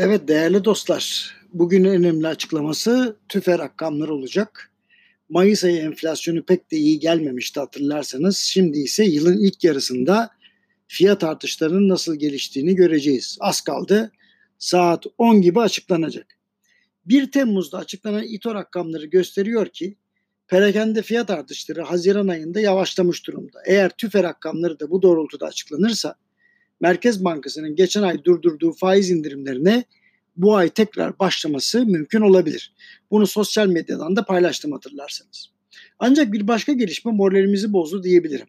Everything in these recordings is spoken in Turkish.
Evet değerli dostlar, bugün önemli açıklaması tüfe rakamları olacak. Mayıs ayı enflasyonu pek de iyi gelmemişti hatırlarsanız. Şimdi ise yılın ilk yarısında fiyat artışlarının nasıl geliştiğini göreceğiz. Az kaldı. Saat 10 gibi açıklanacak. 1 Temmuz'da açıklanan İTO rakamları gösteriyor ki perakende fiyat artışları Haziran ayında yavaşlamış durumda. Eğer tüfe rakamları da bu doğrultuda açıklanırsa Merkez Bankası'nın geçen ay durdurduğu faiz indirimlerine bu ay tekrar başlaması mümkün olabilir. Bunu sosyal medyadan da paylaştım hatırlarsanız. Ancak bir başka gelişme moralimizi bozdu diyebilirim.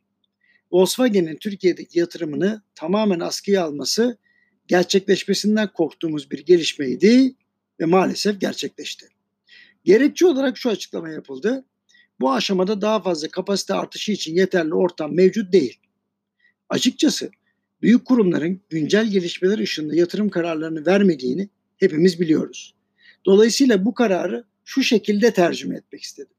Volkswagen'in Türkiye'deki yatırımını tamamen askıya alması gerçekleşmesinden korktuğumuz bir gelişmeydi ve maalesef gerçekleşti. Gerekçe olarak şu açıklama yapıldı. Bu aşamada daha fazla kapasite artışı için yeterli ortam mevcut değil. Açıkçası büyük kurumların güncel gelişmeler ışığında yatırım kararlarını vermediğini hepimiz biliyoruz. Dolayısıyla bu kararı şu şekilde tercüme etmek istedim.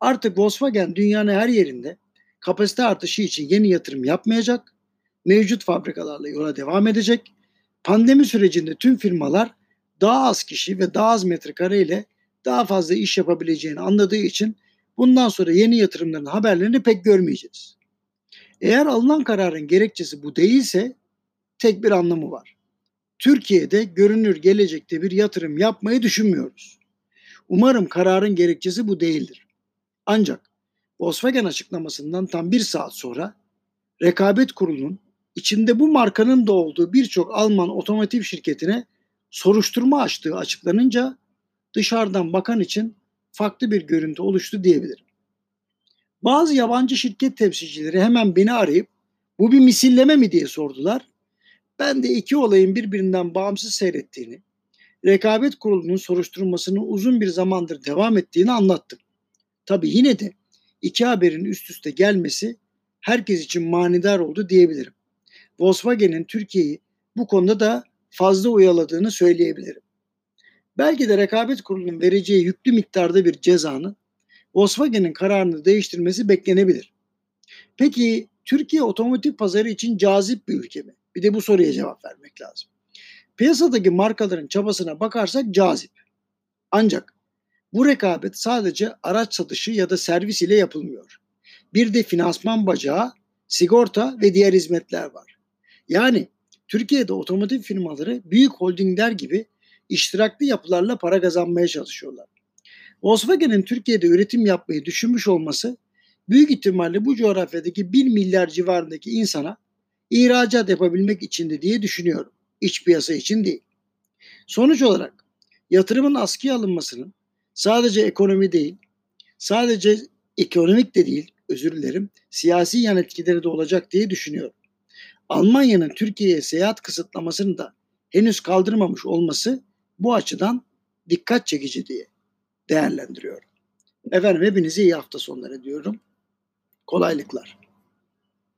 Artık Volkswagen dünyanın her yerinde kapasite artışı için yeni yatırım yapmayacak, mevcut fabrikalarla yola devam edecek. Pandemi sürecinde tüm firmalar daha az kişi ve daha az metrekare ile daha fazla iş yapabileceğini anladığı için bundan sonra yeni yatırımların haberlerini pek görmeyeceğiz. Eğer alınan kararın gerekçesi bu değilse tek bir anlamı var. Türkiye'de görünür gelecekte bir yatırım yapmayı düşünmüyoruz. Umarım kararın gerekçesi bu değildir. Ancak Volkswagen açıklamasından tam bir saat sonra Rekabet Kurulu'nun içinde bu markanın da olduğu birçok Alman otomotiv şirketine soruşturma açtığı açıklanınca dışarıdan bakan için farklı bir görüntü oluştu diyebilirim. Bazı yabancı şirket temsilcileri hemen beni arayıp bu bir misilleme mi diye sordular. Ben de iki olayın birbirinden bağımsız seyrettiğini, rekabet kurulunun soruşturmasının uzun bir zamandır devam ettiğini anlattım. Tabi yine de iki haberin üst üste gelmesi herkes için manidar oldu diyebilirim. Volkswagen'in Türkiye'yi bu konuda da fazla uyaladığını söyleyebilirim. Belki de rekabet kurulunun vereceği yüklü miktarda bir cezanın Volkswagen'in kararını değiştirmesi beklenebilir. Peki Türkiye otomotiv pazarı için cazip bir ülke mi? Bir de bu soruya cevap vermek lazım. Piyasadaki markaların çabasına bakarsak cazip. Ancak bu rekabet sadece araç satışı ya da servis ile yapılmıyor. Bir de finansman bacağı, sigorta ve diğer hizmetler var. Yani Türkiye'de otomotiv firmaları büyük holdingler gibi iştiraklı yapılarla para kazanmaya çalışıyorlar. Volkswagen'in Türkiye'de üretim yapmayı düşünmüş olması büyük ihtimalle bu coğrafyadaki 1 milyar civarındaki insana ihracat yapabilmek içindi diye düşünüyorum. İç piyasa için değil. Sonuç olarak yatırımın askıya alınmasının sadece ekonomi değil, sadece ekonomik de değil, özür dilerim, siyasi yan etkileri de olacak diye düşünüyorum. Almanya'nın Türkiye'ye seyahat kısıtlamasını da henüz kaldırmamış olması bu açıdan dikkat çekici diye değerlendiriyorum. Efendim hepinize iyi hafta sonları diyorum. Kolaylıklar.